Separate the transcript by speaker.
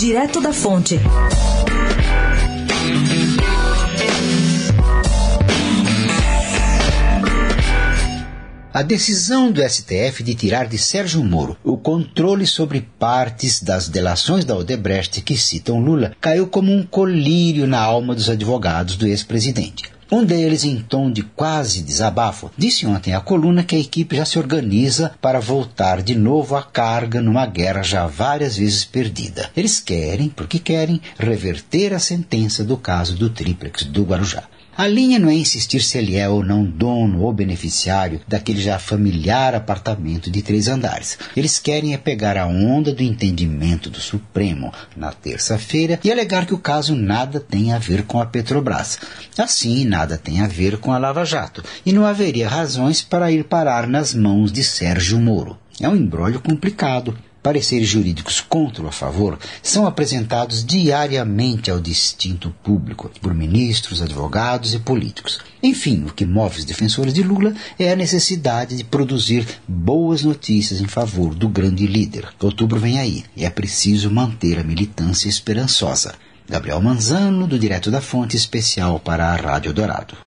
Speaker 1: Direto da Fonte.
Speaker 2: A decisão do STF de tirar de Sérgio Moro o controle sobre partes das delações da Odebrecht que citam Lula caiu como um colírio na alma dos advogados do ex-presidente. Um deles, em tom de quase desabafo, disse ontem à coluna que a equipe já se organiza para voltar de novo à carga numa guerra já várias vezes perdida. Eles querem, porque querem, reverter a sentença do caso do triplex do Guarujá. A linha não é insistir se ele é ou não dono ou beneficiário daquele já familiar apartamento de três andares. Eles querem é pegar a onda do entendimento do Supremo na terça-feira e alegar que o caso nada tem a ver com a Petrobras. Assim, nada tem a ver com a Lava Jato e não haveria razões para ir parar nas mãos de Sérgio Moro. É um embrólio complicado pareceres jurídicos contra ou a favor são apresentados diariamente ao distinto público por ministros, advogados e políticos. Enfim, o que move os defensores de Lula é a necessidade de produzir boas notícias em favor do grande líder. Outubro vem aí e é preciso manter a militância esperançosa. Gabriel Manzano, do Direto da Fonte, especial para a Rádio Dourado.